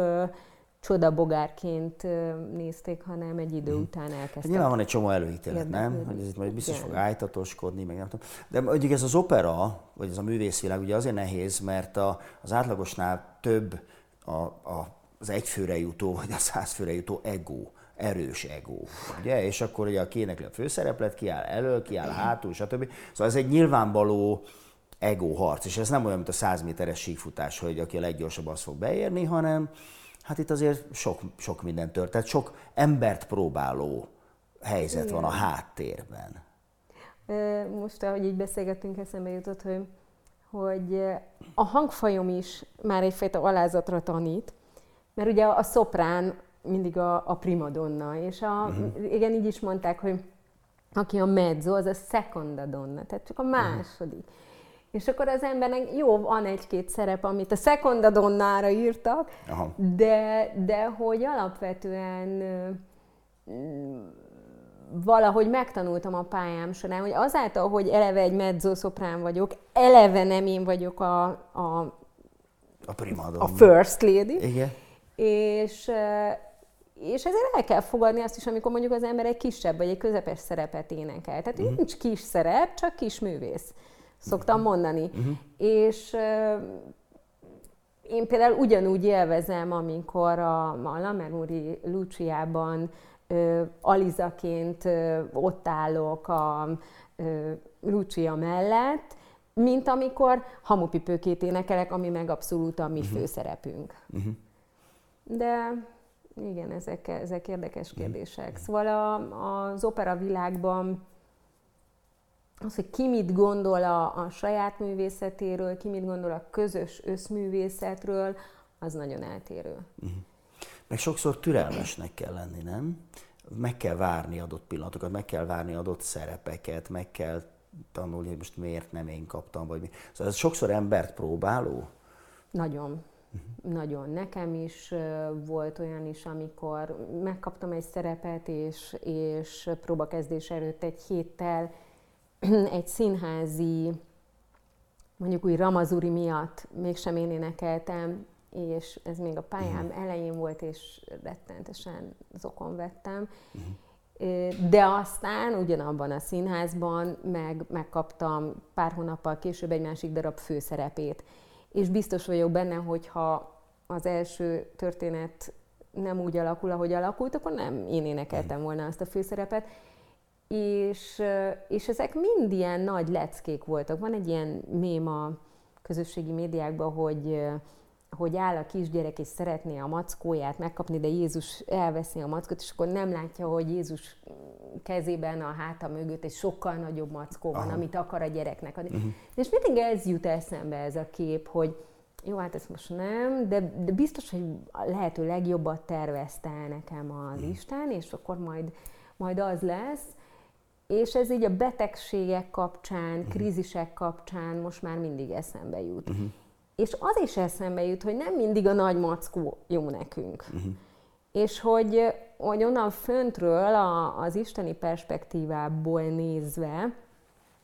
csodabogárként nézték, hanem egy idő hmm. után elkezdtek. Nyilván van egy csomó előítélet, nem? Hogy ez itt majd biztos Igen. fog ájtatoskodni, meg nem tudom. De mondjuk ez az opera, vagy ez a művészvilág ugye azért nehéz, mert a, az átlagosnál több a, a, az egyfőre jutó, vagy a százfőre jutó ego erős ego, ugye? És akkor ugye a kénekli a főszereplet, kiáll elő, kiáll hátul, stb. Szóval ez egy nyilvánvaló ego harc, és ez nem olyan, mint a 100 méteres síkfutás, hogy aki a leggyorsabb, az fog beérni, hanem, hát itt azért sok, sok minden tört. Tehát sok embert próbáló helyzet Igen. van a háttérben. Most, ahogy így beszélgettünk, eszembe jutott, hogy, hogy a hangfajom is már egyfajta alázatra tanít, mert ugye a szoprán mindig a, a primadonna, és a, uh-huh. igen, így is mondták, hogy aki a mezzo, az a seconda donna, tehát csak a második. Uh-huh. És akkor az embernek jó, van egy-két szerep, amit a seconda donnára írtak, Aha. de, de hogy alapvetően valahogy megtanultam a pályám során, hogy azáltal, hogy eleve egy mezzo-szoprán vagyok, eleve nem én vagyok a, a, a, a first lady, Igen. És, és ezért el kell fogadni azt is, amikor mondjuk az ember egy kisebb vagy egy közepes szerepet énekel. Tehát uh-huh. nincs kis szerep, csak kis művész, szoktam uh-huh. mondani. Uh-huh. És én például ugyanúgy élvezem, amikor a, a Lammermuri Luciában Alizaként ott állok a Lucia mellett, mint amikor hamupipőkét énekelek, ami meg abszolút a mi uh-huh. főszerepünk. Uh-huh. De igen, ezek, ezek érdekes kérdések. Szóval a, az opera világban az, hogy ki mit gondol a, a saját művészetéről, ki mit gondol a közös összművészetről, az nagyon eltérő. Uh-huh. Meg sokszor türelmesnek kell lenni, nem? Meg kell várni adott pillanatokat, meg kell várni adott szerepeket, meg kell tanulni, hogy most miért nem én kaptam, vagy mi. Szóval ez sokszor embert próbáló? Nagyon. Uh-huh. Nagyon. Nekem is volt olyan is, amikor megkaptam egy szerepet, és, és próbakezdés előtt egy héttel (clears throat) egy színházi, mondjuk úgy Ramazuri miatt mégsem én énekeltem, és ez még a pályám uh-huh. elején volt, és rettenetesen zokon vettem. Uh-huh. De aztán ugyanabban a színházban meg, megkaptam pár hónappal később egy másik darab főszerepét és biztos vagyok benne, hogy ha az első történet nem úgy alakul, ahogy alakult, akkor nem én énekeltem mm. volna azt a főszerepet. És, és ezek mind ilyen nagy leckék voltak. Van egy ilyen mém a közösségi médiákban, hogy, hogy áll a kisgyerek és szeretné a mackóját megkapni, de Jézus elveszi a mackot, és akkor nem látja, hogy Jézus kezében a háta mögött egy sokkal nagyobb mackó van, Aha. amit akar a gyereknek adni. Uh-huh. És mindig ez jut eszembe ez a kép, hogy jó, hát ezt most nem, de, de biztos, hogy a lehető legjobbat tervezte nekem a mhm. listán, és akkor majd, majd az lesz. És ez így a betegségek kapcsán, uh-huh. krízisek kapcsán most már mindig eszembe jut. Uh-huh. És az is eszembe jut, hogy nem mindig a nagy mackó jó nekünk. Uh-huh. És hogy hogy onnan föntről, a, az isteni perspektívából nézve,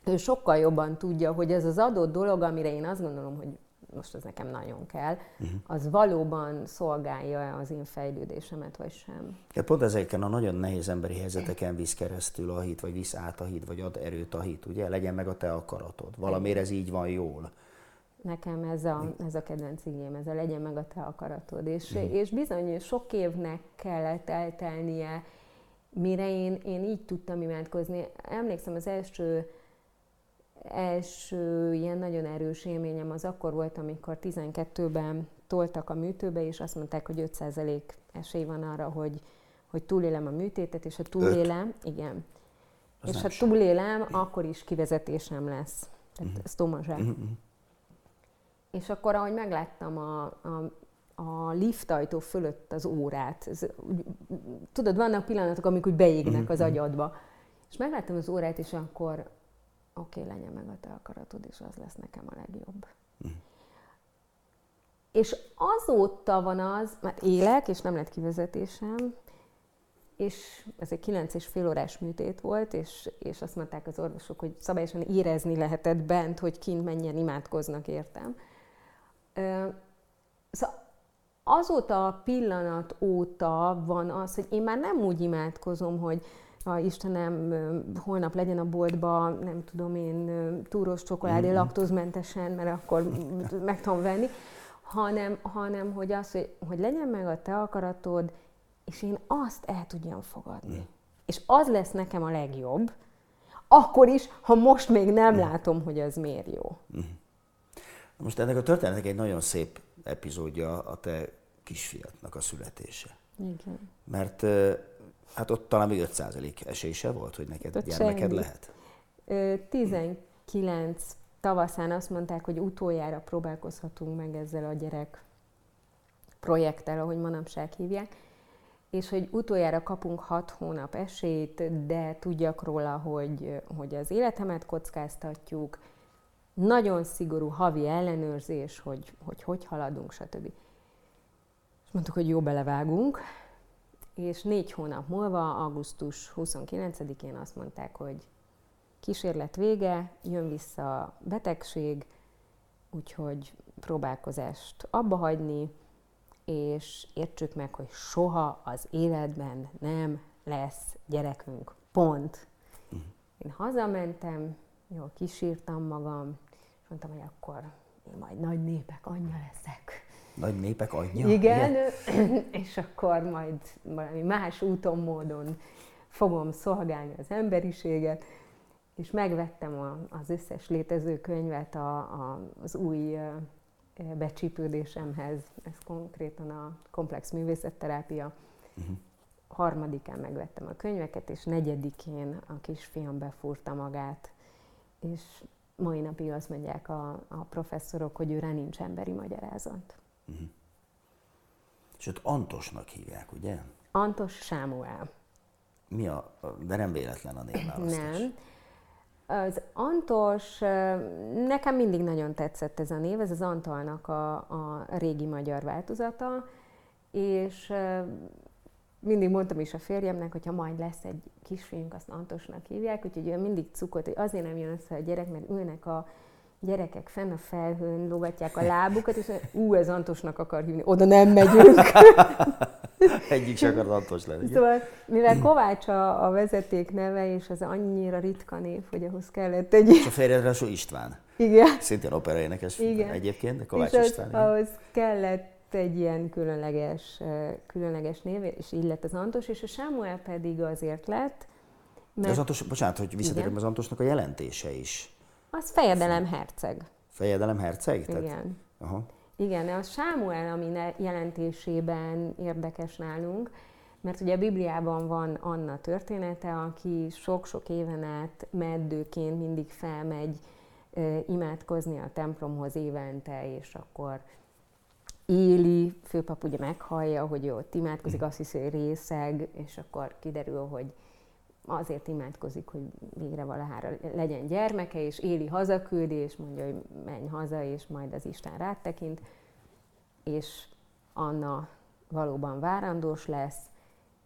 ő sokkal jobban tudja, hogy ez az adott dolog, amire én azt gondolom, hogy most ez nekem nagyon kell, uh-huh. az valóban szolgálja az én fejlődésemet, vagy sem. Ja, pont ezeken a nagyon nehéz emberi helyzeteken visz keresztül a hit, vagy visz át a hit, vagy ad erőt a hit, ugye? Legyen meg a te akaratod. Valamiért ez így van jól. Nekem ez a, ez a kedvenc igém, ez a legyen meg a te akaratod. És, mm. és bizony sok évnek kellett eltelnie, mire én, én így tudtam imádkozni. Emlékszem, az első, első ilyen nagyon erős élményem az akkor volt, amikor 12-ben toltak a műtőbe, és azt mondták, hogy 5% esély van arra, hogy, hogy túlélem a műtétet, és ha túlélem, Öt. igen. Az és ha túlélem, akkor is kivezetésem lesz. Tehát uh-huh. ez Tomazsák. Uh-huh. És akkor, ahogy megláttam a, a, a liftajtó fölött az órát, ez, tudod, vannak pillanatok, amikor beégnek az mhm, mhm. agyadba, és megláttam az órát, és akkor oké, okay, legyen meg a te akaratod, és az lesz nekem a legjobb. Uh-huh. És azóta van az, mert élek, és nem lett kivezetésem, és ez egy kilenc és fél órás műtét volt, és, és azt mondták az orvosok, hogy szabályosan érezni lehetett bent, hogy kint mennyien imádkoznak értem. Szóval azóta a pillanat óta van az, hogy én már nem úgy imádkozom, hogy a Istenem, holnap legyen a boltba, nem tudom én, túros csokoládé mm-hmm. laktózmentesen, mert akkor meg tudom venni, hanem, hanem hogy az, hogy, hogy legyen meg a te akaratod, és én azt el tudjam fogadni. Mm. És az lesz nekem a legjobb, akkor is, ha most még nem mm. látom, hogy az miért jó. Mm. Most ennek a történetnek egy nagyon szép epizódja a te kisfiatnak a születése. Igen. Mert hát ott talán még 5% esése volt, hogy neked ott gyermeked semmi. lehet. 19 tavaszán azt mondták, hogy utoljára próbálkozhatunk meg ezzel a gyerek projekttel, ahogy manapság hívják. és hogy utoljára kapunk hat hónap esélyt, de tudjak róla, hogy, hogy az életemet kockáztatjuk, nagyon szigorú havi ellenőrzés, hogy hogy, hogy haladunk, stb. És mondtuk, hogy jó, belevágunk, és négy hónap múlva, augusztus 29-én azt mondták, hogy kísérlet vége, jön vissza a betegség, úgyhogy próbálkozást abba hagyni, és értsük meg, hogy soha az életben nem lesz gyerekünk. Pont. Uh-huh. Én hazamentem, jól kisírtam magam, és mondtam, hogy akkor én majd nagy népek anyja leszek. Nagy népek anyja? Igen, Igen. (clears throat) és akkor majd valami más úton, módon fogom szolgálni az emberiséget, és megvettem a, az összes létező könyvet a, a, az új becsípődésemhez, ez konkrétan a komplex művészetterápia. Uh-huh. Harmadikán megvettem a könyveket, és negyedikén a kisfiam befúrta magát, és mai napig azt mondják a, a professzorok, hogy őre nincs emberi magyarázat. Uh-huh. És őt Antosnak hívják, ugye? Antos Sámuel. Mi a, de nem véletlen a névválasztás. Nem. Az Antos, nekem mindig nagyon tetszett ez a név, ez az Antalnak a, a régi magyar változata, és mindig mondtam is a férjemnek, hogy ha majd lesz egy kisfiunk, azt Antosnak hívják, úgyhogy ő mindig cukott, hogy azért nem jön össze a gyerek, mert ülnek a gyerekek fenn a felhőn, logatják a lábukat, és ú, ez Antosnak akar hívni, oda nem megyünk. (laughs) Egyik se akar Antos lenni. Szóval, mivel Kovács a, a vezeték neve, és az annyira ritka név, hogy ahhoz kellett egy... És a férjedre István. Igen. Szintén operaénekes Igen. egyébként, de Kovács és István. Az, ahhoz kellett egy ilyen különleges, különleges név, és így lett az Antos, és a Sámuel pedig azért lett, mert... De az Antos, bocsánat, hogy visszatérünk az Antosnak a jelentése is. Az fejedelem herceg. Fejedelem herceg? Igen. Tehát, aha. Igen, a Sámuel, ami jelentésében érdekes nálunk, mert ugye a Bibliában van Anna története, aki sok-sok éven át meddőként mindig felmegy imádkozni a templomhoz évente, és akkor Éli, főpap ugye meghallja, hogy ő ott imádkozik, azt hiszi, hogy részeg, és akkor kiderül, hogy azért imádkozik, hogy végre valahára legyen gyermeke, és Éli hazaküldi, és mondja, hogy menj haza, és majd az Isten rád tekint, és Anna valóban várandós lesz,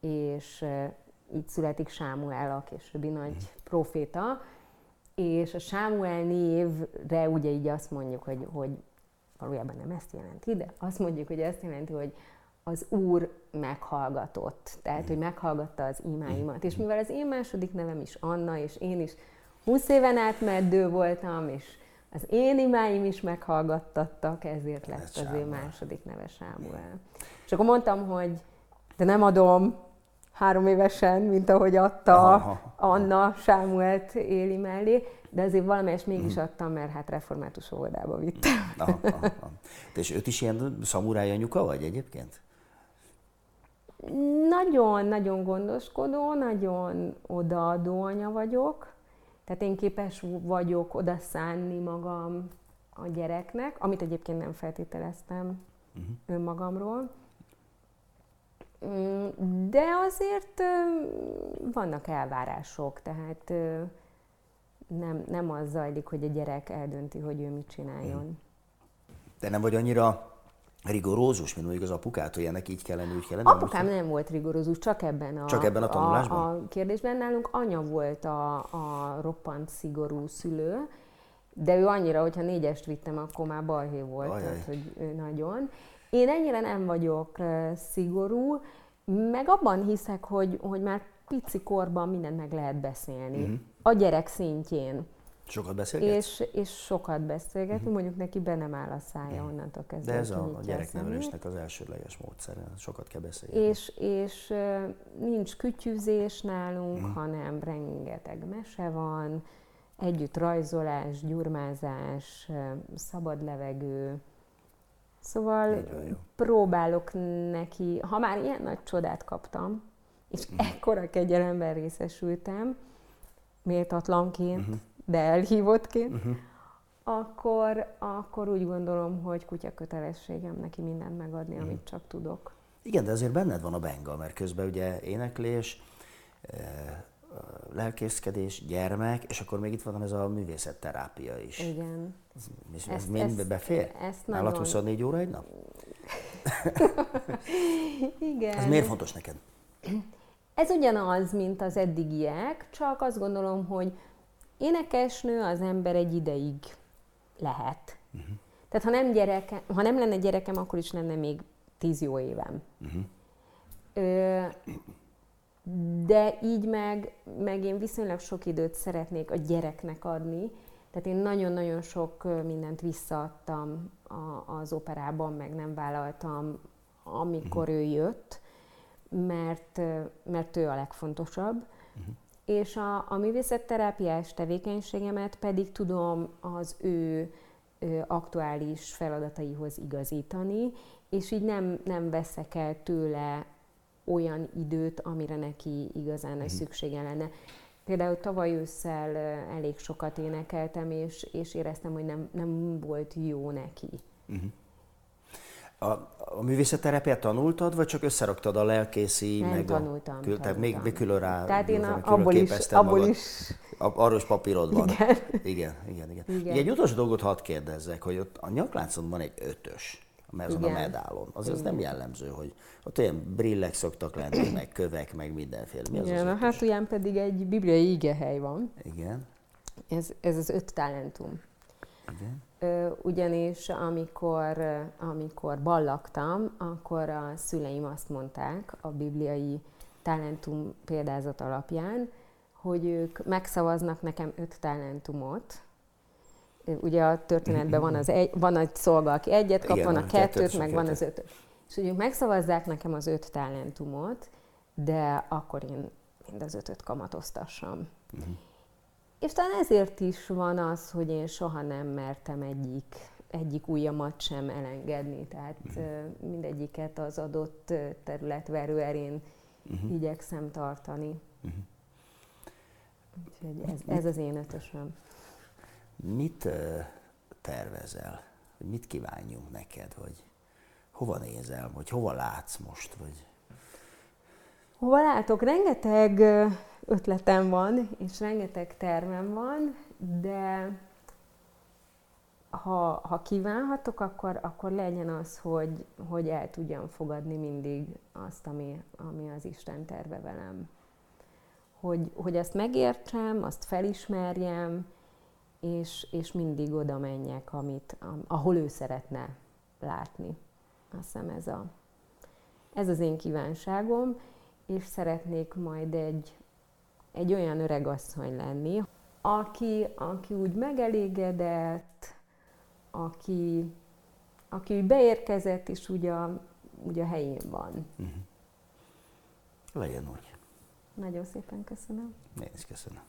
és így születik Sámuel, a későbbi nagy mhm. proféta, és a Sámuel névre ugye így azt mondjuk, hogy, hogy valójában nem ezt jelenti, de azt mondjuk, hogy ezt jelenti, hogy az Úr meghallgatott, tehát, hogy meghallgatta az imáimat. És mivel az én második nevem is Anna, és én is 20 éven át meddő voltam, és az én imáim is meghallgattattak, ezért lett az ő második neve Sámuel. És akkor mondtam, hogy de nem adom három évesen, mint ahogy adta aha, Anna Sámuelt Éli mellé, de azért valamelyest mégis mhm. adtam, mert hát református oldába vittem. Aha, aha, aha. És őt is ilyen szamuráj anyuka vagy egyébként? Nagyon-nagyon gondoskodó, nagyon odaadó anya vagyok, tehát én képes vagyok oda szánni magam a gyereknek, amit egyébként nem feltételeztem uh-huh. önmagamról. Mm, de azért vannak elvárások, tehát nem, nem az zajlik, hogy a gyerek eldönti, hogy ő mit csináljon. De nem vagy annyira rigorózus, mint mondjuk az apukát, hogy ennek így kell lenni, úgy kell lenni? Apukám nem volt rigorózus, csak ebben a, csak ebben a, tanulásban? a, a kérdésben. Nálunk anya volt a, a roppant szigorú szülő, de ő annyira, hogyha négyest vittem, akkor már balhé volt, Ajaj. tehát hogy ő nagyon. Én ennyire nem vagyok szigorú, meg abban hiszek, hogy, hogy már pici korban mindent meg lehet beszélni. Uh-huh. A gyerek szintjén. Sokat beszélgetsz? És, és sokat beszélgetünk, uh-huh. mondjuk neki be nem áll a szája uh-huh. onnantól kezdve. De ez a, a gyereknevelésnek az elsődleges módszer, sokat kell beszélni. És, és nincs kütyüzés nálunk, uh-huh. hanem rengeteg mese van, együtt rajzolás, gyurmázás, szabad levegő. Szóval próbálok neki, ha már ilyen nagy csodát kaptam, és uh-huh. ekkora kegyelemben részesültem, méltatlanként, uh-huh de elhívottként, uh-huh. akkor, akkor úgy gondolom, hogy kutya kötelességem neki mindent megadni, uh-huh. amit csak tudok. Igen, de azért benned van a benga, mert közben ugye éneklés, lelkészkedés, gyermek, és akkor még itt van ez a művészetterápia is. Igen. Ez, ez ezt, mind ezt, befér? Ezt Nálad nagyon... 24 óra egy nap? Igen. Ez miért fontos neked? Ez ugyanaz, mint az eddigiek, csak azt gondolom, hogy énekesnő az ember egy ideig lehet. Uh-huh. Tehát ha nem, gyereke, ha nem lenne gyerekem, akkor is lenne még tíz jó évem. Uh-huh. Ö, de így meg, meg én viszonylag sok időt szeretnék a gyereknek adni, tehát én nagyon-nagyon sok mindent visszaadtam a, az operában, meg nem vállaltam, amikor uh-huh. ő jött, mert, mert ő a legfontosabb. Uh-huh. És a, a művészetterápiás tevékenységemet pedig tudom az ő, aktuális feladataihoz igazítani, és így nem, nem veszek el tőle olyan időt, amire neki igazán nagy mhm. szüksége lenne. Például tavaly ősszel elég sokat énekeltem, és, és éreztem, hogy nem, nem volt jó neki. Uh-huh. A, a művészetterápiát tanultad, vagy csak összeraktad a lelkészi, nem, meg tanultam, a... Kül, tehát még, még külön rá... Tehát én a, abból is, abból is... Arról is papírod van. Igen. Igen, igen, igen. igen. Egy utolsó dolgot hadd kérdezzek, hogy ott a nyakláncon van egy ötös azon a medálon. Az, az nem jellemző, hogy ott olyan brillek szoktak lenni, (coughs) meg kövek, meg mindenféle. Mi az Igen, az a hátulján pedig egy bibliai igehely van. Igen. Ez, ez az öt talentum. Igen. Ugyanis amikor, amikor ballaktam, akkor a szüleim azt mondták a bibliai talentum példázat alapján, hogy ők megszavaznak nekem öt talentumot, ugye a történetben van, az egy, van egy szolga, aki egyet kap, Igen, van a kettőt, meg van az ötöt. És ugye megszavazzák nekem az öt talentumot, de akkor én mind az ötöt kamatoztassam. Uh-huh. És talán ezért is van az, hogy én soha nem mertem egyik, egyik ujjamat sem elengedni, tehát uh-huh. mindegyiket az adott terület verőerén uh-huh. igyekszem tartani. Uh-huh. Úgyhogy ez, ez az én ötösöm. Mit tervezel? Mit kívánjunk neked? Vagy hova nézel? Vagy hova látsz most? Vagy... Hova látok? Rengeteg ötletem van, és rengeteg tervem van, de ha, ha kívánhatok, akkor, akkor legyen az, hogy, hogy el tudjam fogadni mindig azt, ami, ami az Isten terve velem. Hogy, hogy ezt megértsem, azt felismerjem, és, és mindig oda menjek, amit, ahol ő szeretne látni. Azt hiszem ez, a, ez az én kívánságom, és szeretnék majd egy, egy olyan öreg asszony lenni, aki, aki úgy megelégedett, aki, aki úgy beérkezett, és úgy a, úgy a helyén van. Uh-huh. Legyen úgy. Nagyon szépen köszönöm. Én is köszönöm.